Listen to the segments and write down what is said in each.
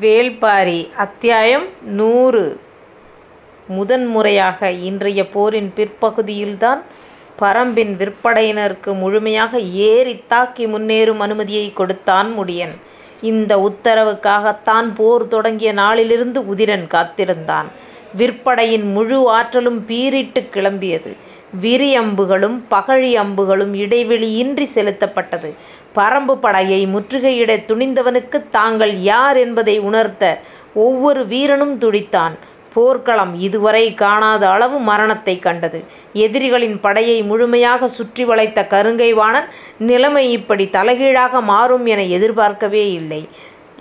வேள்பாரி அத்தியாயம் நூறு முதன் முறையாக இன்றைய போரின் பிற்பகுதியில்தான் பரம்பின் விற்படையினருக்கு முழுமையாக ஏறித் தாக்கி முன்னேறும் அனுமதியைக் கொடுத்தான் முடியன். இந்த உத்தரவுக்காகத்தான் போர் தொடங்கிய நாளிலிருந்து உதிரன் காத்திருந்தான். விற்படையின் முழு ஆற்றலும் பீறிட்டுக் கிளம்பியது. விரி அம்புகளும் பகழி அம்புகளும் இடைவெளியின்றி செலுத்தப்பட்டது. பரம்பு படையை முற்றுகையிடத் துணிந்தவனுக்குத் தாங்கள் யார் என்பதை உணர்த்த ஒவ்வொரு வீரனும் துடித்தான். போர்க்களம் இதுவரை காணாத அளவு மரணத்தைக் கண்டது. எதிரிகளின் படையை முழுமையாகச் சுற்றி வளைத்த கருங்கை வாணன் நிலைமை இப்படி தலைகீழாக மாறும் என எதிர்பார்க்கவே இல்லை.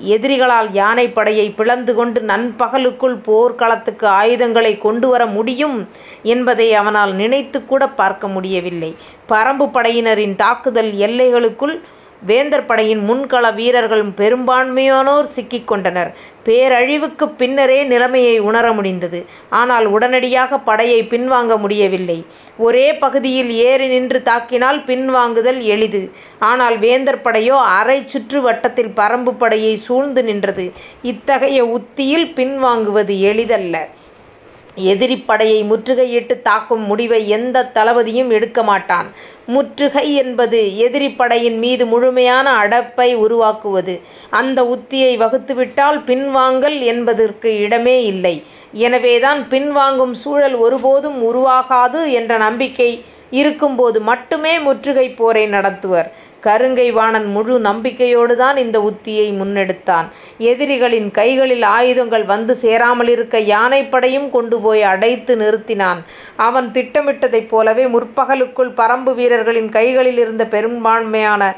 எதிரிகளால் யானைப்படையை பிளந்து கொண்டு நண்பகலுக்குள் போர்க்களத்துக்கு ஆயுதங்களைக் கொண்டுவர முடியும் என்பதை அவனால் நினைத்துக்கூடப் பார்க்க முடியவில்லை. பரம்பு படையினரின் தாக்குதல் எல்லைகளுக்குள் வேந்தர் படையின் முன்கள வீரர்கள் பெரும்பான்மையானோர் சிக்கிக் கொண்டனர். பேரழிவுக்குப் பின்னரே நிலைமையை உணர முடிந்தது. ஆனால் உடனடியாக படையை பின்வாங்க முடியவில்லை. ஒரே பகுதியில் ஏறி நின்று தாக்கினால் பின்வாங்குதல் எளிது. ஆனால் வேந்தர் படையோ அரை சுற்று வட்டத்தில் பரம்பு படையை சூழ்ந்து நின்றது. இத்தகைய உத்தியில் பின்வாங்குவது எளிதல்ல. எதிரிப் படையை தாக்கும் முடிவை எந்தத் தளபதியும் எடுக்க மாட்டான். முற்றுகை என்பது எதிரிப் படையின் மீது முழுமையான அடப்பை உருவாக்குவது. அந்த உத்தியை வகுத்துவிட்டால் பின்வாங்கல் என்பதற்கு இடமே இல்லை. எனவேதான் பின்வாங்கும் சூழல் ஒருபோதும் உருவாகாது என்ற நம்பிக்கை இருக்கும்போது மட்டுமே முற்றுகைப் போரை நடத்துவர். கருங்கை வாணன் முழு நம்பிக்கையோடுதான் இந்த உத்தியை முன்னெடுத்தான். எதிரிகளின் கைகளில் ஆயுதங்கள் வந்து சேராமலிருக்க யானைப்படையும் கொண்டு போய் அடைத்து நிறுத்தினான். அவன் திட்டமிட்டதைப் போலவே முற்பகலுக்குள் பரம்பு வீரர்களின் கைகளிலிருந்த பெரும்பான்மையான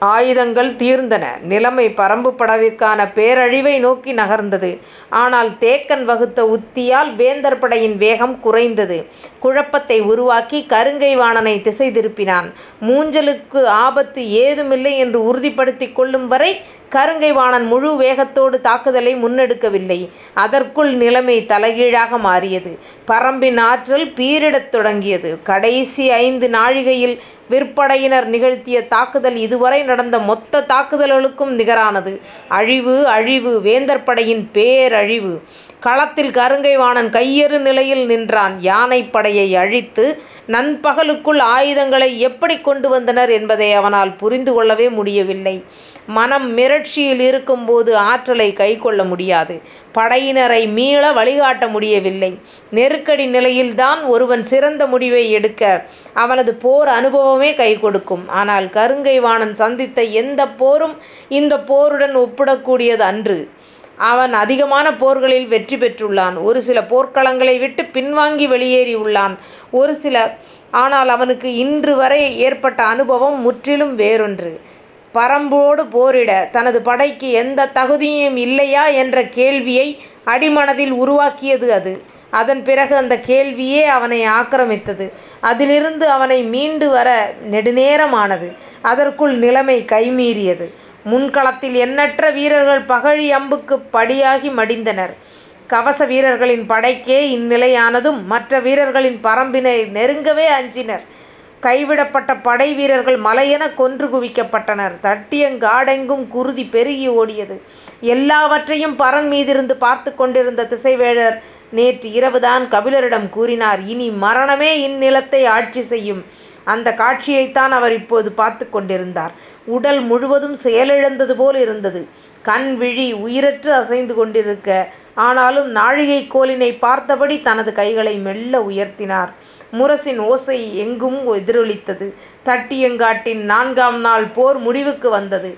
ஆயுதங்கள் தீர்ந்தன. நிலைமை பரம்பு படவிற்கான பேரழிவை நோக்கி நகர்ந்தது. ஆனால் தேக்கன் வகுத்த உத்தியால் வேந்தர் படையின் வேகம் குறைந்தது. குழப்பத்தை உருவாக்கி கருங்கை வாணனை திசை திருப்பினான். மூஞ்சலுக்கு ஆபத்து ஏதுமில்லை என்று உறுதிப்படுத்திக் கொள்ளும் வரை கருங்கைவாணன் முழு வேகத்தோடு தாக்குதலை முன்னெடுக்கவில்லை. அதற்குள் நிலைமை தலைகீழாக மாறியது. பரம்பின் ஆற்றல் பீரிடத் தொடங்கியது. கடைசி ஐந்து நாழிகையில் விற்படையினர் நிகழ்த்திய தாக்குதல் இதுவரை நடந்த மொத்த தாக்குதல்களுக்கும் நிகரானது. அழிவு அழிவு வேந்தர் படையின் பேரழிவு. களத்தில் கருங்கைவாணன் கையெறு கையறு நிலையில் நின்றான். யானைப்படையை அழித்து நண்பகலுக்குள் ஆயுதங்களை எப்படிக் கொண்டு வந்தனர் என்பதை அவனால் புரிந்து கொள்ளவே முடியவில்லை. மனம் மிரட்சியில் இருக்கும்போது ஆற்றலை கைக்கொள்ள முடியாது. படையினரை மீள வழிகாட்ட முடியவில்லை. நெருக்கடி நிலையில்தான் ஒருவன் சிறந்த முடிவை எடுக்க அவனது போர் அனுபவமே கைகொடுக்கும். ஆனால் கருங்கை வாணன் சந்தித்த எந்தப் போரும் இந்த போருடன் ஒப்பிடக்கூடியது அன்று. அவன் அதிகமான போர்களில் வெற்றி பெற்றுள்ளான். ஒரு சில போர்க்களங்களை விட்டு பின்வாங்கி வெளியேறி உள்ளான் ஒரு சில ஆனால் அவனுக்கு இன்று வரை ஏற்பட்ட அனுபவம் முற்றிலும் வேறொன்று. பரம்போடு போரிட தனது படைக்கு எந்தத் தகுதியும் இல்லையா என்ற கேள்வியை அடிமனதில் உருவாக்கியது அது. அதன் பிறகு அந்தக் கேள்வியே அவனை ஆக்கிரமித்தது. அதிலிருந்து அவனை மீண்டு வர நெடுநேரம் ஆனது. அதற்குள் நிலைமை கைமீறியது. முன்களத்தில் எண்ணற்ற வீரர்கள் பகழி அம்புக்குப் பலியாகி மடிந்தனர். கவச வீரர்களின் படைக்கே இந்நிலையானதும் மற்ற வீரர்களின் பரம்பினை நெருங்கவே அஞ்சினர். கைவிடப்பட்ட படை வீரர்கள் மலையென கொன்று குவிக்கப்பட்டனர். தட்டியங்காடெங்கும் குருதி பெருகி ஓடியது. எல்லாவற்றையும் பரன் மீதிருந்து பார்த்து கொண்டிருந்த திசைவேழர் நேற்று இரவுதான் கபிலரிடம் கூறினார் இனி மரணமே இந்நிலத்தை ஆட்சி செய்யும். அந்த காட்சியைத்தான் அவர் இப்போது பார்த்து கொண்டிருந்தார். உடல் முழுவதும் செயலிழந்தது போல் இருந்தது. கண் விழி உயிரற்று அசைந்து கொண்டிருக்க. ஆனாலும் நாழிகை கோலினை பார்த்தபடி தனது கைகளை மெல்ல உயர்த்தினார். முரசின் ஓசை எங்கும் எதிரொலித்தது. தட்டியங்காட்டின் நான்காம் நாள் போர் முடிவுக்கு வந்தது.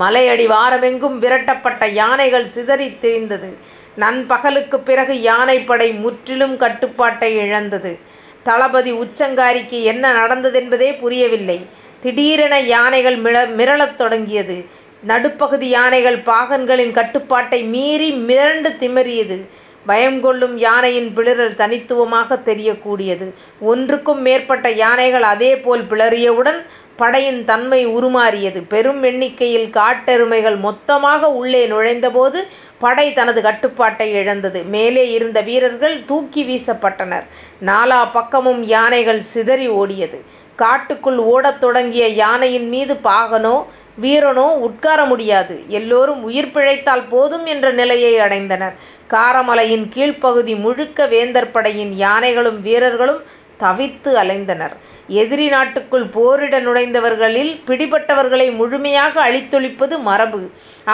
மலையடி வாரமெங்கும் விரட்டப்பட்ட யானைகள் சிதறித் திரிந்தது. நண்பகலுக்கு பிறகு யானைப்படை முற்றிலும் கட்டுப்பாட்டை இழந்தது. தளபதி உச்சங்காரிக்கு என்ன நடந்ததென்பதே புரியவில்லை. திடீரென யானைகள் மிரளத் தொடங்கியது. நடுப்பகுதி யானைகள் பாகன்களின் கட்டுப்பாட்டை மீறி மிரண்டு திமறியது பயம் கொள்ளும் யானையின் பிளிறல் தனித்துவமாக தெரியக்கூடியது. ஒன்றுக்கும் மேற்பட்ட யானைகள் அதேபோல் பிளறியவுடன் படையின் தன்மை உருமாறியது. பெரும் எண்ணிக்கையில் காட்டெருமைகள் மொத்தமாக உள்ளே நுழைந்தபோது படை தனது கட்டுப்பாட்டை இழந்தது. மேலே இருந்த வீரர்கள் தூக்கி வீசப்பட்டனர். நாலா பக்கமும் யானைகள் சிதறி ஓடியது. காட்டுக்குள் ஓடத் தொடங்கிய யானையின் மீது பாகனோ வீரனோ உட்கார முடியாது. எல்லோரும் உயிர் பிழைத்தால் போதும் என்ற நிலையை அடைந்தனர். காரமலையின் கீழ்ப்பகுதி முழுக்க வேந்தர் படையின் யானைகளும் வீரர்களும் தவித்து அலைந்தனர். எதிரி நாட்டுக்குள் போரிட நுழைந்தவர்களில் பிடிபட்டவர்களை முழுமையாக அழித்தொழிப்பது மரபு.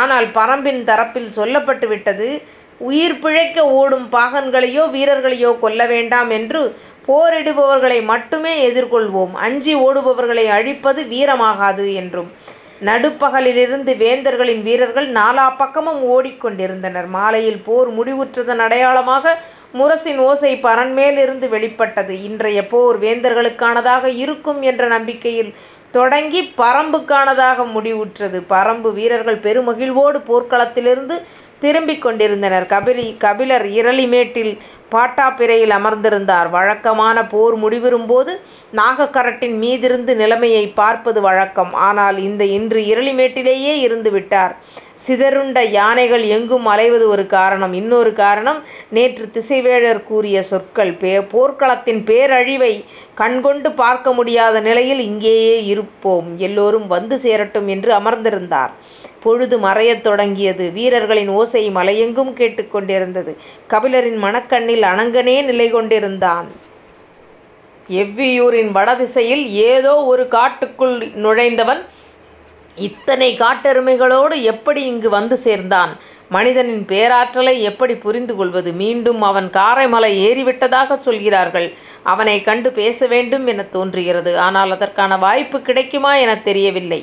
ஆனால் பரம்பின் தரப்பில் சொல்லப்பட்டு விட்டது உயிர் பிழைக்க ஓடும் பாகன்களையோ வீரர்களையோ கொல்ல வேண்டாம் என்று போரிடுபவர்களை மட்டுமே எதிர்கொள்வோம். அஞ்சி ஓடுபவர்களை அழிப்பது வீரமாகாது என்றும் நடுப்பகலிலிருந்து வேந்தர்களின் வீரர்கள் நாலா பக்கமும் ஓடிக்கொண்டிருந்தனர். மாலையில் போர் முடிவுற்றதன் அடையாளமாக முரசின் ஓசை பரன்மேலிருந்து வெளிப்பட்டது. இன்றைய போர் வேந்தர்களுக்கானதாக இருக்கும் என்ற நம்பிக்கையில் தொடங்கி பரம்புக்கானதாக முடிவுற்றது. பரம்பு வீரர்கள் பெருமகிழ்வோடு போர்க்களத்திலிருந்து திரும்பிக் கொண்டிருந்தனர். கபிலி கபிலர் இரளிமேட்டில் பாட்டாப்பிரையில் அமர்ந்திருந்தார். வழக்கமான போர் முடிவுறும்போது நாகக்கரட்டின் மீதிருந்து நிலைமையை பார்ப்பது வழக்கம். ஆனால் இந்த இன்று இரளிமேட்டிலேயே இருந்து விட்டார். சிதறுண்ட யானைகள் எங்கும் அலைவது ஒரு காரணம். இன்னொரு காரணம் நேற்று திசைவேழர் கூறிய சொற்கள். பே போர்க்களத்தின் பேரழிவை கண்கொண்டு பார்க்க முடியாத நிலையில் இங்கேயே இருப்போம். எல்லோரும் வந்து சேரட்டும் என்று அமர்ந்திருந்தார். பொழுது மறையத் தொடங்கியது. வீரர்களின் ஓசை மலையெங்கும் கேட்டுக்கொண்டிருந்தது கபிலரின் மனக்கண்ணில் அனங்கனே நிலை கொண்டிருந்தான். எவ்வியூரின் வடதிசையில் ஏதோ ஒரு காட்டுக்குள் நுழைந்தவன் இத்தனை காட்டெருமைகளோடு எப்படி இங்கு வந்து சேர்ந்தான்? மனிதனின் பேராற்றலை எப்படி புரிந்து கொள்வது? மீண்டும் அவன் காரைமலை ஏறிவிட்டதாக சொல்கிறார்கள். அவனை கண்டு பேச வேண்டும் என தோன்றுகிறது. ஆனால் அதற்கான வாய்ப்பு கிடைக்குமா என தெரியவில்லை.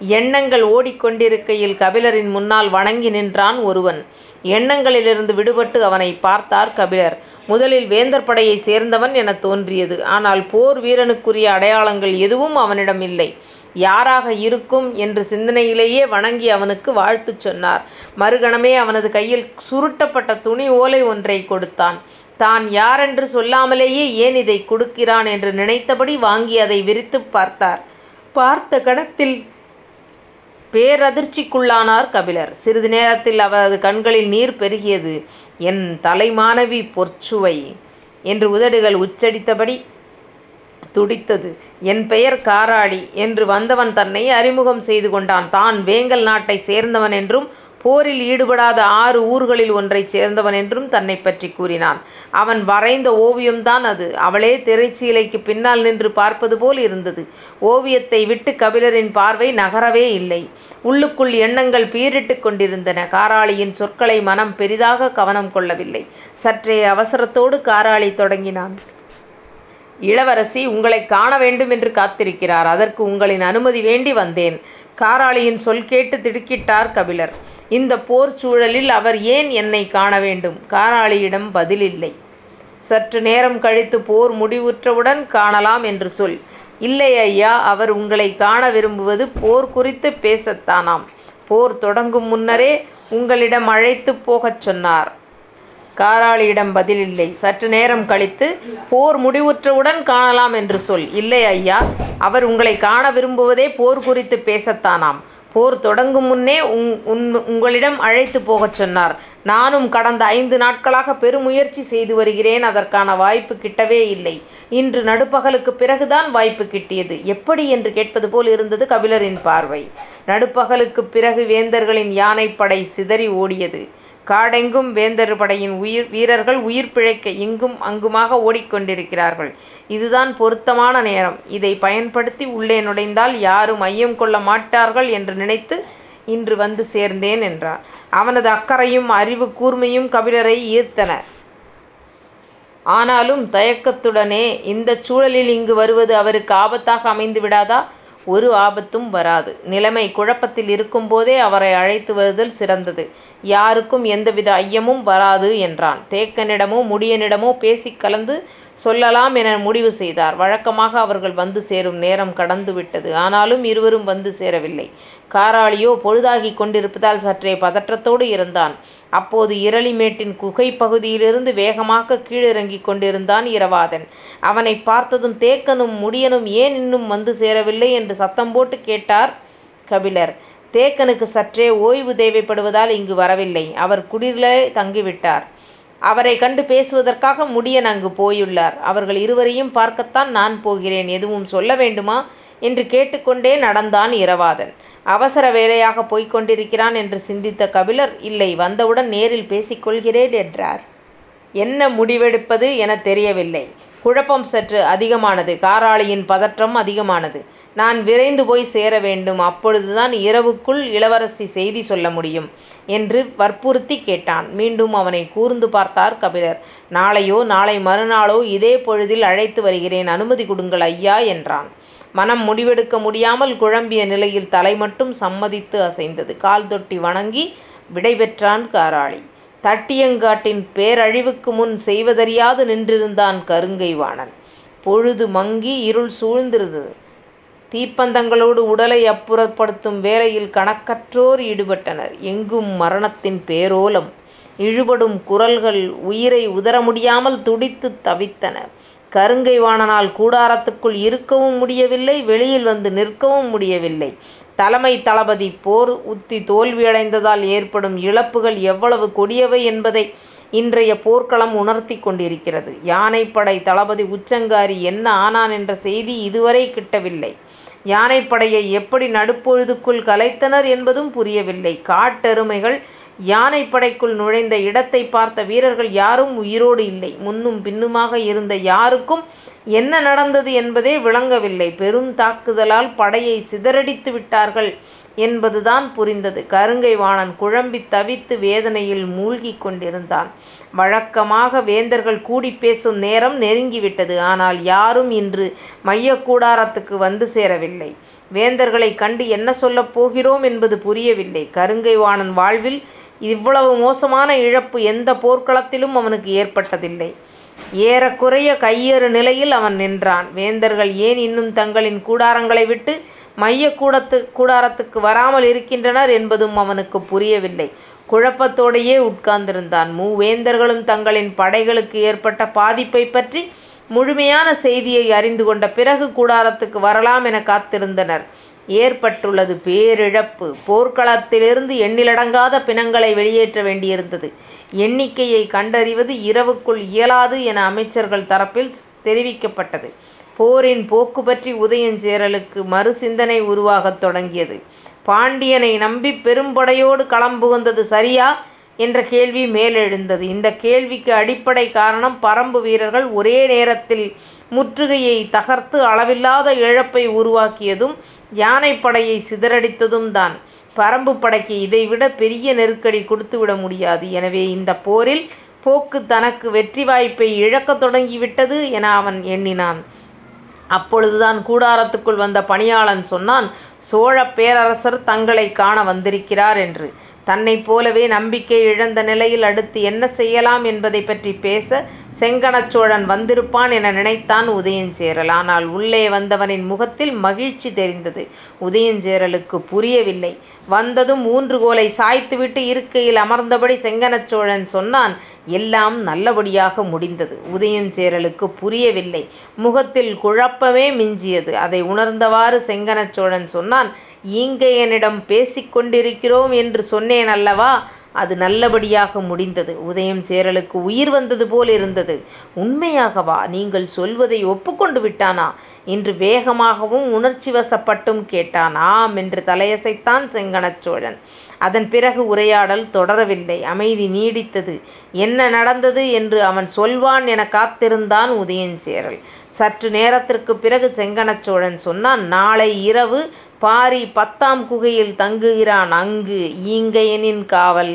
எண்ணங்கள் ஓடிக்கொண்டிருக்கையில் கபிலரின் முன்னால் வணங்கி நின்றான் ஒருவன். எண்ணங்களிலிருந்து விடுபட்டு அவனை பார்த்தார் கபிலர். முதலில் வேந்தர் படையை சேர்ந்தவன் என தோன்றியது. ஆனால் போர் வீரனுக்குரிய அடையாளங்கள் எதுவும் அவனிடம் இல்லை. யாராக இருக்கும் என்று சிந்தனையிலேயே வணங்கி அவனுக்கு வாழ்த்து சொன்னார். மறுகணமே அவனது கையில் சுருட்டப்பட்ட துணி ஓலை ஒன்றை கொடுத்தான். தான் யாரென்று சொல்லாமலேயே ஏன் இதை கொடுக்கிறான் என்று நினைத்தபடி வாங்கி அதை விரித்து பார்த்தார். பார்த்த கணத்தில் பேரதிர்ச்சிக்குள்ளானார் கபிலர். சிறிது நேரத்தில் அவரது கண்களில் நீர் பெருகியது. என் தலைமானவி பொற்சுவை என்று உதடுகள் உச்சரித்தபடி துடித்தது. என் பெயர் காராளி என்று வந்தவன் தன்னை அறிமுகம் செய்து கொண்டான். தான் வேங்கல் நாட்டை சேர்ந்தவன் என்றும் போரில் ஈடுபடாத ஆறு ஊர்களில் ஒன்றைச் சேர்ந்தவன் என்றும் தன்னை பற்றி கூறினான். அவன் வரைந்த ஓவியம்தான் அது. அவளே திரைச்சீலைக்கு பின்னால் நின்று பார்ப்பது போல் இருந்தது. ஓவியத்தை விட்டு கபிலரின் பார்வை நகரவே இல்லை. உள்ளுக்குள் எண்ணங்கள் பீரிட்டு கொண்டிருந்தன. காராளியின் சொற்களை மனம் பெரிதாக கவனம் கொள்ளவில்லை. சற்றே அவசரத்தோடு காராளி தொடங்கினான். இளவரசி உங்களை காண வேண்டும் என்று காத்திருக்கிறார். அதற்கு உங்களின் அனுமதி வேண்டி வந்தேன். காராளியின் சொல் கேட்டு திடுக்கிட்டார் கபிலர். இந்த போர் சூழலில் அவர் ஏன் என்னை காண வேண்டும்? காராளியிடம் பதிலில்லை சற்று நேரம் கழித்து போர் முடிவுற்றவுடன் காணலாம் என்று சொல். இல்லை ஐயா அவர் உங்களை காண விரும்புவது போர் குறித்து பேசத்தானாம். போர் தொடங்கும் முன்னரே உங்களிடம் அழைத்து போகச் சொன்னார். காராளியிடம் பதிலில்லை சற்று நேரம் கழித்து போர் முடிவுற்றவுடன் காணலாம் என்று சொல். இல்லை ஐயா அவர் உங்களை காண விரும்புவதே போர் குறித்து பேசத்தானாம். போர் தொடங்கும் முன்னே உங் உன் உங்களிடம் அழைத்து போகச் சொன்னார். நானும் கடந்த ஐந்து நாட்களாக பெருமுயற்சி செய்து வருகிறேன். அதற்கான வாய்ப்பு கிட்டவே இல்லை. இன்று நடுப்பகலுக்கு பிறகுதான் வாய்ப்பு கிட்டியது. எப்படி என்று கேட்பது போல் இருந்தது கபிலரின் பார்வை. நடுப்பகலுக்கு பிறகு வேந்தர்களின் யானைப்படை சிதறி ஓடியது. காடெங்கும் வேந்தர் படையின் உயிர் வீரர்கள் உயிர் பிழைக்க இங்கும் அங்குமாக ஓடிக்கொண்டிருக்கிறார்கள். இதுதான் பொருத்தமான நேரம். இதை பயன்படுத்தி உள்ளே நுழைந்தால் யாரும் ஐயம் கொள்ள மாட்டார்கள் என்று நினைத்து இன்று வந்து சேர்ந்தேன் என்றார். அவனது அக்கறையும் அறிவு கூர்மையும் கபிலரை ஈர்த்தன. ஆனாலும் தயக்கத்துடனே இந்த சூழலில் இங்கு வருவது அவருக்கு ஆபத்தாக அமைந்து விடாதா? ஒரு ஆபத்தும் வராது. நிலைமை குழப்பத்தில் இருக்கும்போதே அவரை அழைத்து வருதல் சிறந்தது. யாருக்கும் எந்தவித ஐயமும் வராது என்றான். தேக்கனிடமோ முடியனிடமோ பேசிக் கலந்து சொல்லலாம் என முடிவு செய்தார். வழக்கமாக அவர்கள் வந்து சேரும் நேரம் கடந்து விட்டது ஆனாலும் இருவரும் வந்து சேரவில்லை. காராளியோ பொழுதாகி கொண்டிருப்பதால் சற்றே பதற்றத்தோடு இருந்தான். அப்போது இரளிமேட்டின் குகை பகுதியிலிருந்து வேகமாக கீழிறங்கிக் கொண்டிருந்தான் இரவாதன். அவனை பார்த்ததும் தேக்கனும் முடியனும் ஏன் இன்னும் வந்து சேரவில்லை என்று சத்தம் போட்டு கேட்டார் கபிலர். தேக்கனுக்கு சற்றே ஓய்வு தேவைப்படுவதால் இங்கு வரவில்லை. அவர் குடிலே தங்கிவிட்டார். அவரை கண்டு பேசுவதற்காக முடியன் அங்கு போயுள்ளார் அவர்கள் இருவரையும் பார்க்கத்தான் நான் போகிறேன் எதுவும் சொல்ல வேண்டுமா என்று கேட்டுக்கொண்டே நடந்தான் இரவாதன் அவசர வேலையாக போய்க் கொண்டிருக்கிறான் என்று சிந்தித்த கபிலர் இல்லை வந்தவுடன் நேரில் பேசிக் கொள்கிறேன் என்றார். என்ன முடிவெடுப்பது எனத் தெரியவில்லை. குழப்பம் சற்று அதிகமானது. காராளியின் பதற்றம் அதிகமானது. நான் விரைந்து போய் சேர வேண்டும். அப்பொழுதுதான் இரவுக்குள் இளவரசி செய்தி சொல்ல முடியும் என்று வற்புறுத்திக் கேட்டான். மீண்டும் அவனைக் கூர்ந்து பார்த்தார் கபிலர். நாளையோ நாளை மறுநாளோ இதே பொழுதில் அழைத்து வருகிறேன். அனுமதி கொடுங்கள் ஐயா என்றான். மனம் முடிவெடுக்க முடியாமல் குழம்பிய நிலையில் தலை மட்டும் சம்மதித்து அசைந்தது. கால் தொட்டி வணங்கி விடை பெற்றான் காராளி. தட்டியங்காட்டின் பேரழிவுக்கு முன் செய்வதறியாது நின்றிருந்தான் கருங்கை வாணன். பொழுது மங்கி இருள் சூழ்ந்திருந்தது. தீப்பந்தங்களோடு உடலை அப்புறப்படுத்தும் வேலையில் கணக்கற்றோர் ஈடுபட்டனர். எங்கும் மரணத்தின் பேரோலம். இழுபடும் குரல்கள் உயிரை உதற முடியாமல் துடித்துத் தவித்தன. கருங்கை வாணனால் கூடாரத்துக்குள் இருக்கவும் முடியவில்லை வெளியில் வந்து நிற்கவும் முடியவில்லை. தலைமை தளபதி போர் உத்தி தோல்வியடைந்ததால் ஏற்படும் இழப்புகள் எவ்வளவு கொடியவை என்பதை இன்றைய போர்க்களம் உணர்த்திக் கொண்டிருக்கிறது. யானைப்படை தளபதி உச்சங்காரி என்ன ஆனான் என்ற செய்தி இதுவரை கிட்டவில்லை. யானைப்படையை எப்படி நடுப்பொழுதுக்குள் கலைத்தனர் என்பதும் புரியவில்லை. காட்டெருமைகள் யானைப்படைக்குள் நுழைந்த இடத்தைப் பார்த்த வீரர்கள் யாரும் உயிரோடு இல்லை. முன்னும் பின்னுமாக இருந்த யாருக்கும் என்ன நடந்தது என்பதே விளங்கவில்லை. பெரும் தாக்குதலால் படையை சிதறடித்து விட்டார்கள் என்பதுதான் புரிந்தது. கருங்கை வாணன் குழம்பித் தவித்து வேதனையில் மூழ்கிக் கொண்டிருந்தான். வழக்கமாக வேந்தர்கள் கூடிப் பேசும் நேரம் நெருங்கிவிட்டது. ஆனால் யாரும் இன்று மையக் கூடாரத்துக்கு வந்து சேரவில்லை. வேந்தர்களைக் கண்டு என்ன சொல்லப் போகிறோம் என்பது புரியவில்லை. கருங்கை வாணன் வாழ்வில் இவ்வளவு மோசமான இழப்பு எந்தப் போர்க்களத்திலும் அவனுக்கு ஏற்பட்டதில்லை. ஏறக்குறைய கையறு நிலையில் அவன் நின்றான். வேந்தர்கள் ஏன் இன்னும் தங்களின் கூடாரங்களை விட்டு மையக் கூடாரத்துக்கு வராமல் இருக்கின்றனர் என்பதும் அவனுக்குப் புரியவில்லை. குழப்பத்தோடேயே உட்கார்ந்திருந்தான். மூவேந்தர்களும் தங்களின் படைகளுக்கு ஏற்பட்ட பாதிப்பைப் பற்றி முழுமையான செய்தியை அறிந்து கொண்ட பிறகு கூடாரத்துக்கு வரலாம் எனக் காத்திருந்தனர். ஏற்பட்டுள்ளது பேரிழப்பு. போர்க்களத்திலிருந்து எண்ணிலடங்காத பிணங்களை வெளியேற்ற வேண்டியிருந்தது. எண்ணிக்கையை கண்டறிவது இரவுக்குள் இயலாது என அமைச்சர்கள் தரப்பில் தெரிவிக்கப்பட்டது. போரின் போக்கு பற்றி உதயஞ்சேரலுக்கு மறு சிந்தனை உருவாகத் தொடங்கியது. பாண்டியனை நம்பி பெரும்படையோடு களம் புகுந்தது சரியா? என்ற கேள்வி மேலெழுந்தது. இந்தக் கேள்விக்கு அடிப்படை காரணம் பறம்பு வீரர்கள் ஒரே நேரத்தில் முற்றுகையை தகர்த்து அளவில்லாத இழப்பை உருவாக்கியதும் யானைப்படையை சிதறடித்ததும் தான். பறம்புப் படைக்கு இதைவிட பெரிய நெருக்கடி கொடுத்துவிட முடியாது. எனவே இந்தப் போரில் போக்கு தனக்கு வெற்றி வாய்ப்பை இழக்கத் தொடங்கிவிட்டது என அவன் எண்ணினான். அப்பொழுதுதான் கூடாரத்துக்குள் வந்த பணியாளன் சொன்னான் சோழப் பேரரசர் தங்களைக் காண வந்திருக்கிறார் என்று. தன்னைப் போலவே நம்பிக்கை இழந்த நிலையில் அடுத்து என்ன செய்யலாம் என்பதைப் பற்றிப் பேச செங்கணச் சோழன் வந்திருப்பான் என நினைத்தான் உதயஞ்சேரல். ஆனால் உள்ளே வந்தவனின் முகத்தில் மகிழ்ச்சி தெரிந்தது. உதயஞ்சேரலுக்குப் புரியவில்லை. வந்ததும் ஊன்றுகோலைச் சாய்த்துவிட்டு இருக்கையில் அமர்ந்தபடி செங்கணச் சோழன் சொன்னான் எல்லாம் நல்லபடியாக முடிந்தது. உதயஞ்சேரலுக்குப் புரியவில்லை. முகத்தில் குழப்பமே மிஞ்சியது. அதை உணர்ந்தவாறு செங்கணச் சோழன் சொன்னான் ஈங்கையனிடம் பேசிக் கொண்டிருக்கிறோம் என்று சொன்னேன் அல்லவா? அது நல்லபடியாக முடிந்தது. உதயம் சேரலுக்கு உயிர் வந்தது போல் இருந்தது உண்மையாகவா? நீங்கள் சொல்வதை ஒப்புக்கொண்டு விட்டானா? என்று வேகமாகவும் உணர்ச்சி வசப்பட்டும் கேட்டான். ஆம் என்று தலையசைத்தான் செங்கணச்சோழன் அதன் பிறகு உரையாடல் தொடரவில்லை. அமைதி நீடித்தது. என்ன நடந்தது என்று அவன் சொல்வான் என காத்திருந்தான் உதயஞ்சேரல். சற்று நேரத்திற்குப் பிறகு செங்கணச்சோழன் சொன்னான் நாளை இரவு பாரி பத்தாம் குகையில் தங்குகிறான். அங்கு ஈங்கையனின் காவல்.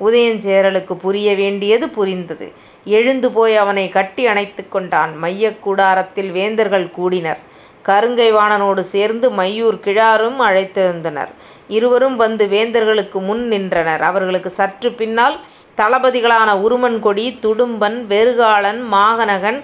உதயஞ்சேரலுக்குப் புரிய வேண்டியது புரிந்தது. எழுந்து போய் அவனைக் கட்டி அணைத்துக் கொண்டான். மையக் கூடாரத்தில் வேந்தர்கள் கூடினர். கருங்கை வாணனோடு சேர்ந்து மையூர் கிழாரும் அழைத்திருந்தனர். இருவரும் வந்து வேந்தர்களுக்கு முன் நின்றனர். அவர்களுக்குச் சற்றுப் பின்னால் தளபதிகளான உருமண்கொடி, துடும்பன், வெறுகாளன் மாகனகன்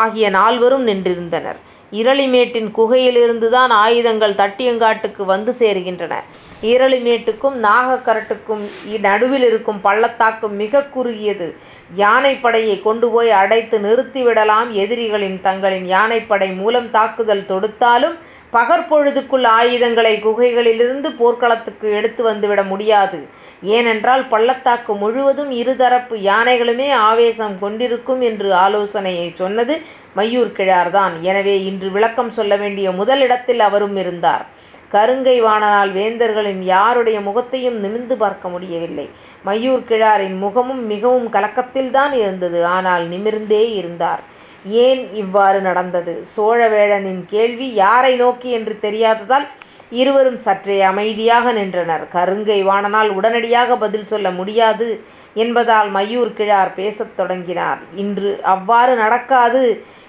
ஆகிய நால்வரும் நின்றிருந்தனர். இரளிமேட்டின் குகையிலிருந்துதான் ஆயுதங்கள் தட்டியங்காட்டுக்கு வந்து சேருகின்றன. இரளிமேட்டுக்கும் நாகக்கரட்டுக்கும் நடுவிலிருக்கும் பள்ளத்தாக்கு மிகக் குறுகியது. யானைப்படையைக் கொண்டுபோய் அடைத்து நிறுத்திவிடலாம். எதிரிகள் தங்களின் யானைப்படை மூலம் தாக்குதல் தொடுத்தாலும் பகற்பொழுதுக்குள் ஆயுதங்களை குகைகளிலிருந்து போர்க்களத்துக்கு எடுத்து வந்துவிட முடியாது. ஏனென்றால் பள்ளத்தாக்கு முழுவதும் இரு தரப்பு யானைகளுமே ஆவேசம் கொண்டிருக்கும் என்று ஆலோசனையைச் சொன்னது மையூர் கிழார்தான். எனவே இன்று விளக்கம் சொல்ல வேண்டிய முதல் இடத்தில் அவரும் இருந்தார். கருங்கை வாணனால் வேந்தர்களின் யாருடைய முகத்தையும் நிமிர்ந்து பார்க்க முடியவில்லை. மையூர் கிழாரின் முகமும் மிகவும் கலக்கத்தில்தான் இருந்தது. ஆனால் நிமிர்ந்தே இருந்தார். ஏன் இவ்வாறு நடந்தது? சோழவேழனின் கேள்வி யாரை நோக்கி என்று தெரியாததால் இருவரும் சற்றே அமைதியாக நின்றனர். கருங்கை வாணனால் உடனடியாக பதில் சொல்ல முடியாது என்பதால் மையூர் கிழார் பேசத் தொடங்கினார். இன்று அவ்வாறு நடக்காது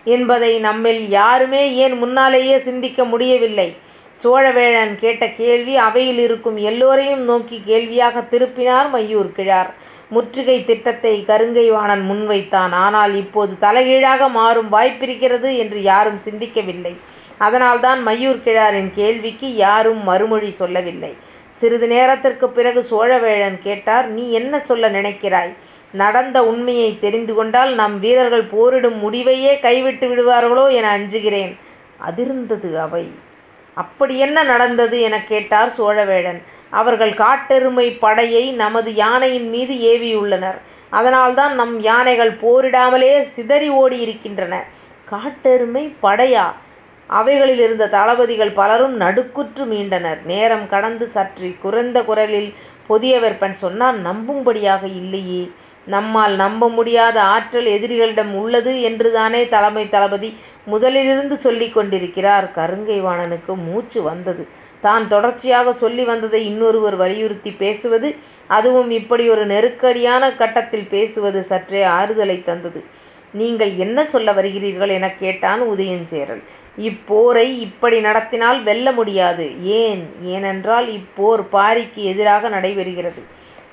என்பதை நம்மில் யாருமே ஏன் முன்னாலேயே சிந்திக்க முடியவில்லை? சோழவேழன் கேட்ட கேள்வி அவையில் இருக்கும் எல்லோரையும் நோக்கி கேள்வியாக திருப்பினார் மையூர் கிழார். முற்றுகை திட்டத்தை கருங்கைவாணன் முன்வைத்தான். ஆனால் இப்போது தலைகீழாக மாறும் வாய்ப்பிருக்கிறது என்று யாரும் சிந்திக்கவில்லை. அதனால்தான் மையூர் கிழாரின் கேள்விக்கு யாரும் மறுமொழி சொல்லவில்லை. சிறிது நேரத்திற்குப் பிறகு சோழவேழன் கேட்டார் நீ என்ன சொல்ல நினைக்கிறாய்? நடந்த உண்மையை தெரிந்து கொண்டால் நம் வீரர்கள் போரிடும் முடிவையே கைவிட்டு விடுவார்களோ என அஞ்சுகிறேன். அதிர்ந்தது அவை. அப்படி என்ன நடந்தது? எனக் கேட்டார் சோழவேழன். அவர்கள் காட்டெருமை படையை நமது யானையின் மீது ஏவியுள்ளனர். அதனால்தான் நம் யானைகள் போரிடாமலே சிதறி ஓடி இருக்கின்றன காட்டெருமை படையா? அவைகளில் இருந்த தளபதிகள் பலரும் நடுக்குற்று மீண்டனர். நேரம் கடந்து சற்று குறைந்த குரலில் பொதியவெற்பன் சொன்னான் நம்பும்படியாக இல்லையே. நம்மால் நம்ப முடியாத ஆற்றல் எதிரிகளிடம் உள்ளது என்றுதானே தலைமைத் தளபதி முதலிலிருந்து சொல்லிக் கொண்டிருக்கிறார். கருங்கை வாணனுக்கு மூச்சு வந்தது. தான் தொடர்ச்சியாக சொல்லி வந்ததை இன்னொருவர் வலியுறுத்தி பேசுவது அதுவும் இப்படியொரு நெருக்கடியான கட்டத்தில் பேசுவது சற்றே ஆறுதலை தந்தது. நீங்கள் என்ன சொல்ல வருகிறீர்கள்? என கேட்டான் உதயஞ்சேரல். இப்போரை இப்படி நடத்தினால் வெல்ல முடியாது. ஏன்? ஏனென்றால் இப்போர் பாரிக்கு எதிராக நடைபெறுகிறது.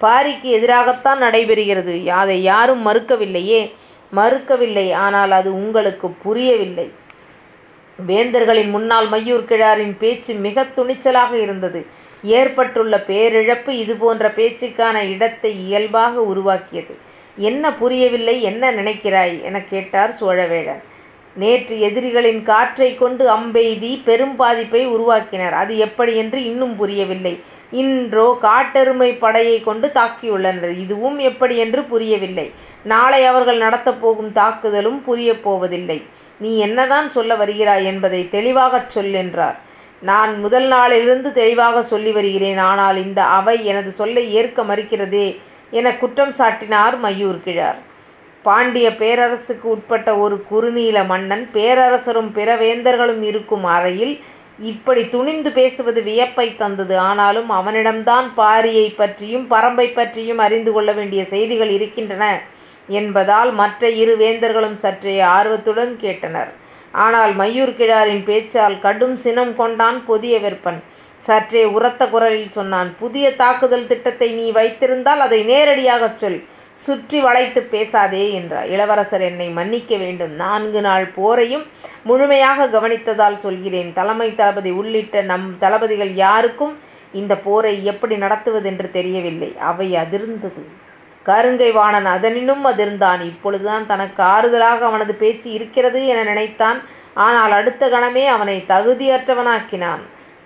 பாரிக்கு எதிராகத்தான் நடைபெறுகிறது. அதை யாரும் மறுக்கவில்லையே. மறுக்கவில்லை. ஆனால் அது உங்களுக்கு புரியவில்லை. வேந்தர்களின் முன்னால் மையூர் கிழாரின் பேச்சு மிக துணிச்சலாக இருந்தது. ஏற்பட்டுள்ள பேரிழப்பு இதுபோன்ற பேச்சுக்கான இடத்தை இயல்பாக உருவாக்கியது. என்ன புரியவில்லை? என்ன நினைக்கிறாய்? என கேட்டார் சோழவேழன். நேற்று எதிரிகளின் காற்றை கொண்டு அம்பெய்தி பெரும் பாதிப்பை உருவாக்கினர். அது எப்படியென்று இன்னும் புரியவில்லை. இன்றோ காட்டெருமைப் படையைக் கொண்டு தாக்கியுள்ளனர். இதுவும் எப்படி என்று புரியவில்லை. நாளை அவர்கள் நடத்தப் போகும் தாக்குதலும் புரியப் போவதில்லை. நீ என்னதான் சொல்ல வருகிறாய் என்பதை தெளிவாகச் சொல் என்றார். நான் முதல் நாளிலிருந்து தெளிவாகச் சொல்லி வருகிறேன். ஆனால் இந்த அவை எனது சொல்லை ஏற்க மறுக்கிறதே எனக் குற்றம் சாட்டினார் மையூர் கிழார். பாண்டியப் பேரரசுக்கு உட்பட்ட ஒரு குறுநில மன்னன் பேரரசரும் பிற வேந்தர்களும் இருக்கும் அறையில் இப்படித் துணிந்து பேசுவது வியப்பைத் தந்தது. ஆனாலும் அவனிடம்தான் பாரியைப் பற்றியும் பரம்பை பற்றியும் அறிந்து கொள்ள வேண்டிய செய்திகள் இருக்கின்றன என்பதால் மற்ற இரு வேந்தர்களும் சற்றே ஆர்வத்துடன் கேட்டனர். ஆனால் மையூர் கிழாரின் பேச்சால் கடும் சினம் கொண்டான் புதிய பொதியவெற்பன். சற்றே உரத்த குரலில் சொன்னான் புதிய தாக்குதல் திட்டத்தை நீ வைத்திருந்தால் அதை நேரடியாகச் சொல். சுற்றி வளைத்துப் பேசாதே என்றார். இளவரசர் என்னை மன்னிக்க வேண்டும். நான்கு நாள் போரையும் முழுமையாக கவனித்ததால் சொல்கிறேன். தலைமை தளபதி உள்ளிட்ட நம் தளபதிகள் யாருக்கும் இந்த போரை எப்படி நடத்துவதென்று தெரியவில்லை. அவை அதிர்ந்தது. கருங்கை வாணன் அதனினும் அதிர்ந்தான். இப்பொழுதுதான் தனக்கு ஆறுதலாக அவனது பேச்சு இருக்கிறது என நினைத்தான். ஆனால் அடுத்த கணமே அவனை தகுதியற்றவனாக்கினான்.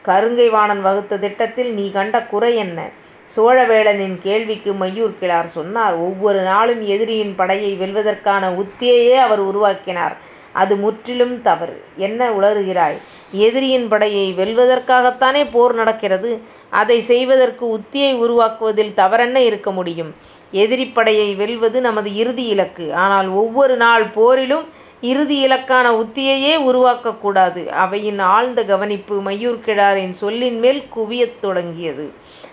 கருங்கை வாணன் வகுத்த திட்டத்தில் நீ கண்ட குறை என்ன? சோழவேளனின் கேள்விக்கு மையூர் கிழார் சொன்னார் ஒவ்வொரு நாளும் எதிரியின் படையை வெல்வதற்கான உத்தியையே அவர் உருவாக்கினார். அது முற்றிலும் தவறு. என்ன உளறுகிறாய்? எதிரியின் படையை வெல்வதற்காகத்தானே போர் நடக்கிறது. அதை செய்வதற்கு உத்தியை உருவாக்குவதில் தவறென்ன இருக்க முடியும்? எதிரிப்படையை வெல்வது நமது இறுதி இலக்கு. ஆனால் ஒவ்வொரு நாள் போரிலும் இறுதி இலக்கான உத்தியையே உருவாக்கக்கூடாது அவையின் ஆழ்ந்த கவனிப்பு மையூர் கிழாரின் சொல்லின்மேல் குவியத் தொடங்கியது.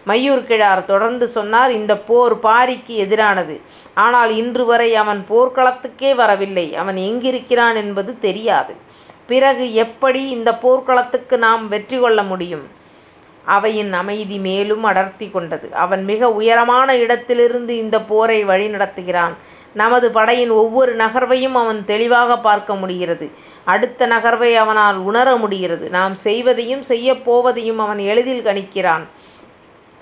மையூர் கிழார் தொடர்ந்து சொன்னார் இந்தப் போர் பாரிக்கு எதிரானது. ஆனால் இன்று வரை அவன் போர்க்களத்துக்கே வரவில்லை. அவன் எங்கிருக்கிறான் என்பது தெரியாது. பிறகு எப்படி இந்தப் போர்க்களத்துக்கு நாம் வெற்றி கொள்ள முடியும்? அவையின் அமைதி மேலும் அடர்த்தி கொண்டது. அவன் மிக உயரமான இடத்திலிருந்து இந்தப் போரை வழி நடத்துகிறான். நமது படையின் ஒவ்வொரு நகர்வையும் அவன் தெளிவாகப் பார்க்க முடிகிறது. அடுத்த நகர்வை அவனால் உணர முடிகிறது. நாம் செய்வதையும் செய்யப் போவதையும் அவன் எளிதில் கணிக்கிறான்.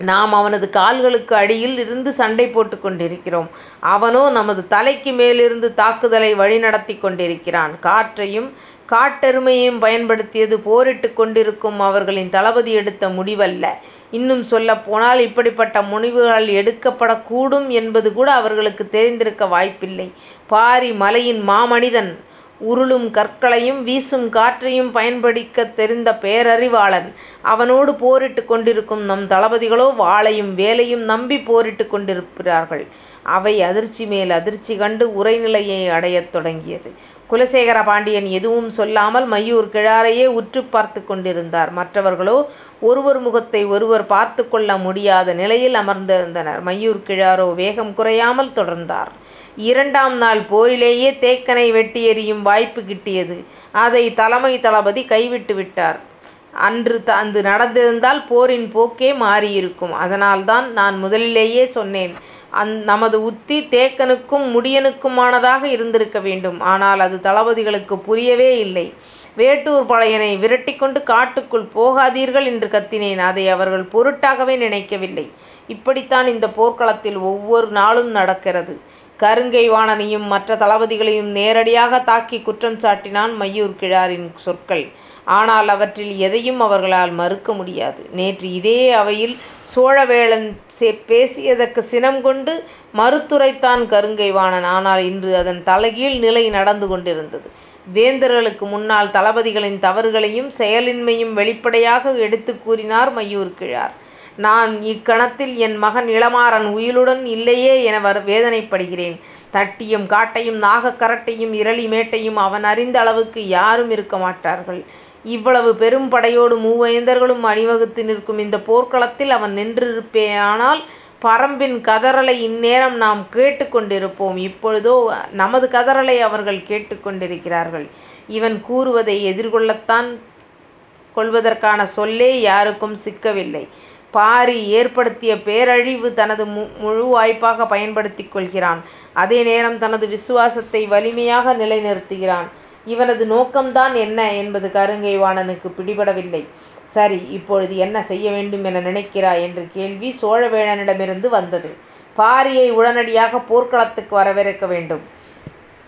நாம் அவனது கால்களுக்கு அடியில் இருந்து சண்டை போட்டுக் கொண்டிருக்கிறோம். அவனோ நமது தலைக்கு மேலிருந்து தாக்குதலை வழிநடத்தி கொண்டிருக்கிறான். காற்றையும் காட்டெருமையையும் பயன்படுத்தியது போரிட்டு கொண்டிருக்கும் அவர்களின் தளபதி எடுத்த முடிவல்ல. இன்னும் சொல்லப் போனால் இப்படிப்பட்ட முடிவுகள் எடுக்கப்படக்கூடும் என்பது கூட அவர்களுக்கு தெரிந்திருக்க வாய்ப்பில்லை. பாரி மலையின் மாமனிதன். உருளும் கற்களையும் வீசும் காற்றையும் பயன்படுத்தத் தெரிந்த பேரறிவாளன். அவனோடு போரிட்டு கொண்டிருக்கும் நம் தளபதிகளோ வாளையும் வேலையும் நம்பி போரிட்டு கொண்டிருக்கிறார்கள். அவை அதிர்ச்சி மேல் அதிர்ச்சி கண்டு உறைநிலையை அடையத் தொடங்கியது. குலசேகர பாண்டியன் எதுவும் சொல்லாமல் மையூர் கிழாரையே உற்றுப் பார்த்துக் கொண்டிருந்தார். மற்றவர்களோ ஒருவர் முகத்தை ஒருவர் பார்த்துக் கொள்ள முடியாத நிலையில் அமர்ந்திருந்தனர். மையூர் கிழாரோ வேகம் குறையாமல் தொடர்ந்தார். இரண்டாம் நாள் போரிலேயே தேக்கனை வெட்டி எறியும் வாய்ப்பு கிட்டியது. அதை தலைமை தளபதி கைவிட்டு விட்டார். அன்று அது நடந்திருந்தால் போரின் போக்கே மாறியிருக்கும். அதனால்தான் நான் முதலிலேயே சொன்னேன் அந் நமது உத்தி தேக்கனுக்கும் முடியனுக்குமானதாக இருந்திருக்க வேண்டும். ஆனால் அது தளபதிகளுக்கு புரியவே இல்லை. வேட்டூர் பழையனை விரட்டி கொண்டு காட்டுக்குள் போகாதீர்கள் என்று கத்தினேன். அதை அவர்கள் பொருட்டாகவே நினைக்கவில்லை. இப்படித்தான் இந்த போர்க்களத்தில் ஒவ்வொரு நாளும் நடக்கிறது. கருங்கை வாணனையும் மற்ற தளபதிகளையும் நேரடியாக தாக்கி குற்றம் சாட்டினான் மையூர் கிழாரின் சொற்கள். ஆனால் அவற்றில் எதையும் அவர்களால் மறுக்க முடியாது. நேற்று இதே அவையில் சோழவேளன் பேசியதற்கு சினம் கொண்டு மறுத்துரைத்தான் கருங்கை வாணன். ஆனால் இன்று அதன் தலைகீழ் நிலை நடந்து கொண்டிருந்தது. வேந்தர்களுக்கு முன்னால் தளபதிகளின் தவறுகளையும் செயலின்மையும் வெளிப்படையாக எடுத்துக் கூறினார் மையூர் கிழார். நான் இக்கணத்தில் என் மகன் இளமாறன் உயிருடன் இல்லையே என வேதனைப்படுகிறேன். தட்டியும் காட்டையும் நாகக் கரட்டையும் இரளி மேட்டையும் அவன் அறிந்த அளவுக்கு யாரும் இருக்க மாட்டார்கள். இவ்வளவு பெரும் படையோடு மூவேந்தர்களும் அணிவகுத்து நிற்கும் இந்தப் போர்க்களத்தில் அவன் நின்றிருப்பானேயானால் பரம்பின் கதறலை இந்நேரம் நாம் கேட்டுக் கொண்டிருப்போம். இப்பொழுதோ நமது கதறலை அவர்கள் கேட்டுக் கொண்டிருக்கிறார்கள். இவன் கூறுவதை எதிர்கொள்ளத்தான் கொள்வதற்கான சொல்லே யாருக்கும் சிக்கவில்லை. பாரி ஏற்படுத்திய பேரழிவு தனது முழு வாய்ப்பாக பயன்படுத்திக் கொள்கிறான். அதே நேரம் தனது விசுவாசத்தை வலிமையாக நிலைநிறுத்துகிறான் இவனது நோக்கம்தான் என்ன என்பது கருங்கை வாணனுக்கு பிடிபடவில்லை. சரி இப்பொழுது என்ன செய்ய வேண்டும் என நினைக்கிறாய்? என்ற கேள்வி சோழவேளனிடமிருந்து வந்தது. பாரியை உடனடியாக போர்க்களத்துக்கு வரவேற்க வேண்டும்.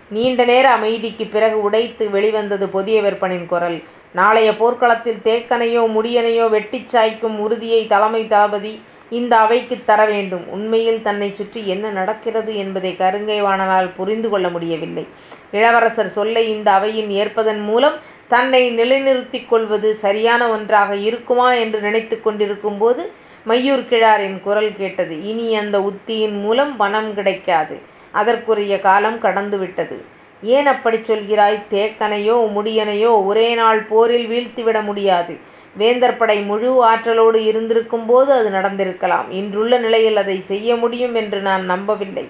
நீண்ட நேர அமைதிக்குப் பிறகு உடைத்து வெளிவந்தது பொதியவேற்பனின் குரல். நாளைய போர்க்களத்தில் தேக்கனையோ முடியனையோ வெட்டிச் சாய்க்கும் உறுதியை தலைமை தளபதி இந்த அவைக்குத் தர வேண்டும். உண்மையில் தன்னைச் சுற்றி என்ன நடக்கிறது என்பதை கருங்கைவாணனால் புரிந்து கொள்ள முடியவில்லை. இளவரசர் சொல்லை இந்த அவையில் ஏற்பதன் மூலம் தன்னை நிலைநிறுத்திக் கொள்வது சரியான ஒன்றாக இருக்குமா என்று நினைத்துக் கொண்டிருக்கும்போது மையூர் கிழாரின் குரல் கேட்டது. இனி அந்த உத்தியின் மூலம் பணம் கிடைக்காது. அதற்குரிய காலம் கடந்துவிட்டது ஏன் அப்படிச் சொல்கிறாய்? தேக்கனையோ முடியனையோ ஒரே நாள் போரில் வீழ்த்திவிட முடியாது. வேந்தர் படை முழு ஆற்றலோடு இருந்திருக்கும்போது அது நடந்திருக்கலாம். இன்றுள்ள நிலையில் அதைச் செய்ய முடியும் என்று நான் நம்பவில்லை.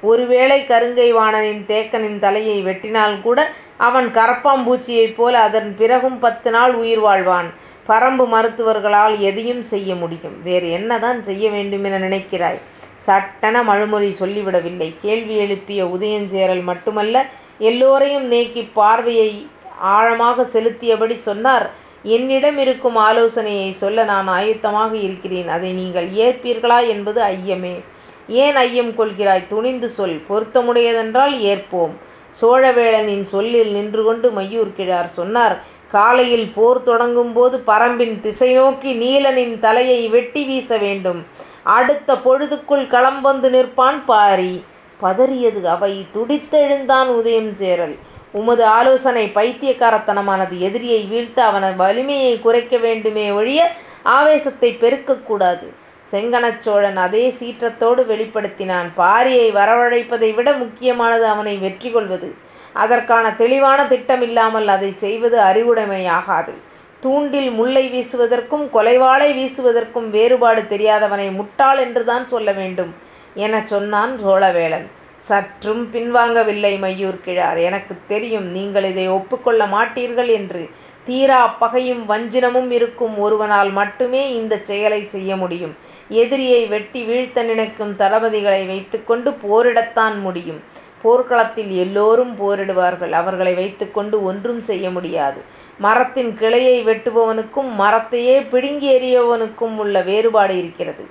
ஒருவேளை கருங்கை வாணனின் தேக்கனின் தலையை வெட்டினால்கூட அவன் கரப்பாம்பூச்சியைப் போல அதன் பிறகும் பத்து நாள் உயிர் வாழ்வான். பரம்பு மருத்துவர்களால் எதையும் செய்ய முடியும். வேறு என்னதான் செய்ய வேண்டுமென நினைக்கிறாய்? சட்டென மழுமொழி சொல்லிவிடவில்லை. கேள்வி எழுப்பிய உதயஞ்சேரல் மட்டுமல்ல எல்லோரையும் நீக்கி பார்வையை ஆழமாக செலுத்தியபடி சொன்னார் என்னிடம் இருக்கும் ஆலோசனையை சொல்ல நான் ஆயத்தமாக இருக்கிறேன். அதை நீங்கள் ஏற்பீர்களா என்பது ஐயமே. ஏன் ஐயம் கொள்கிறாய்? துணிந்து சொல். பொருத்தமுடையதென்றால் ஏற்போம். சோழவேளனின் சொல்லில் நின்றுகொண்டு மையூர் கிழார் சொன்னார் காலையில் போர் தொடங்கும் போது பரம்பின் திசை நோக்கி நீலனின் தலையை வெட்டி வீச வேண்டும். அடுத்த பொழுதுக்குள் களம் வந்து நிற்பான் பாரி. பதறியது அவை. துடித்தெழுந்தான் உதயஞ்சேரல். உமது ஆலோசனை பைத்தியக்காரத்தனமானது. எதிரியை வீழ்த்த அவன் வலிமையை குறைக்க வேண்டுமே ஒழிய ஆவேசத்தை பெருக்கக்கூடாது செங்கனச்சோழன் செங்கணச் சோழன் அதே சீற்றத்தோடு வெளிப்படுத்தினான். பாரியை வரவழைப்பதை விட முக்கியமானது அவனை வெற்றி கொள்வது. அதற்கான தெளிவான திட்டம் இல்லாமல் செய்வது அறிவுடைமையாகாது. தூண்டில் முல்லை வீசுவதற்கும் கொலைவாளை வீசுவதற்கும் வேறுபாடு தெரியாதவனை முட்டாள் என்றுதான் சொல்ல வேண்டும் எனச் சொன்னான் சோழவேளன். சற்றும் பின்வாங்கவில்லை மையூர் கிழார். எனக்குத் தெரியும் நீங்கள் இதை ஒப்புக்கொள்ள மாட்டீர்கள் என்று. தீராப் பகையும் வஞ்சினமும் இருக்கும் ஒருவனால் மட்டுமே இந்தச் செயலைச் செய்ய முடியும். எதிரியை வெட்டி வீழ்த்த நினைக்கும் தளபதிகளை வைத்துக்கொண்டு போரிடத்தான் முடியும். போர்க்களத்தில் எல்லோரும் போரிடுவார்கள். அவர்களை வைத்துக்கொண்டு ஒன்றும் செய்ய முடியாது. மரத்தின் கிளையை வெட்டுபவனுக்கும் மரத்தையே பிடுங்கி எறிபவனுக்கும் உள்ள வேறுபாடு இருக்கிறது.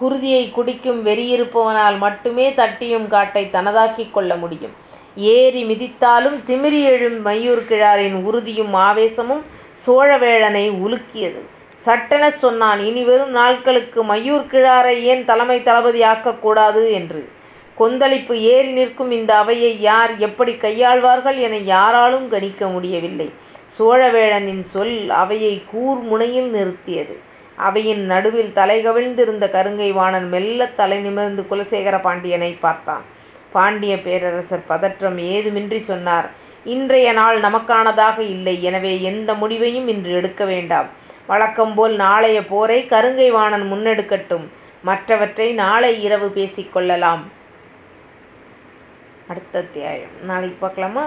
குருதியை குடிக்கும் வெறியிருப்பவனால் மட்டுமே தட்டியும் காட்டை தனதாக்கிக் கொள்ள முடியும். ஏறி மிதித்தாலும் திமிறி எழும் மையூர் கிழாரின் உறுதியும் ஆவேசமும் சோழவேழனை உலுக்கியது. சட்டெனச் சொன்னான் இனி வரும் நாள்களுக்கு மையூர் கிழாரை ஏன் தலைமை தளபதி ஆக்கக்கூடாது என்று. கொந்தளிப்பு ஏறி நிற்கும் இந்த அவையை யார் எப்படி கையாள்வார்கள் என யாராலும் கணிக்க முடியவில்லை. சோழவேழனின் சொல் அவையை கூர் முனையில் நிறுத்தியது. அவையின் நடுவில் தலைகவிழ்ந்திருந்த கருங்கை வாணன் மெல்லத் தலை நிமிர்ந்து குலசேகர பாண்டியனை பார்த்தான். பாண்டிய பேரரசர் பதற்றம் ஏதுமின்றிச் சொன்னார் இன்றைய நாள் நமக்கானதாக இல்லை. எனவே எந்த முடிவையும் இன்று எடுக்க வேண்டாம். வழக்கம்போல் நாளைய போரை கருங்கை வாணன் முன்னெடுக்கட்டும். மற்றவற்றை நாளை இரவு பேசிக் கொள்ளலாம். அடுத்த அத்தியாயம் நாளைக்கு பார்க்கலாமா?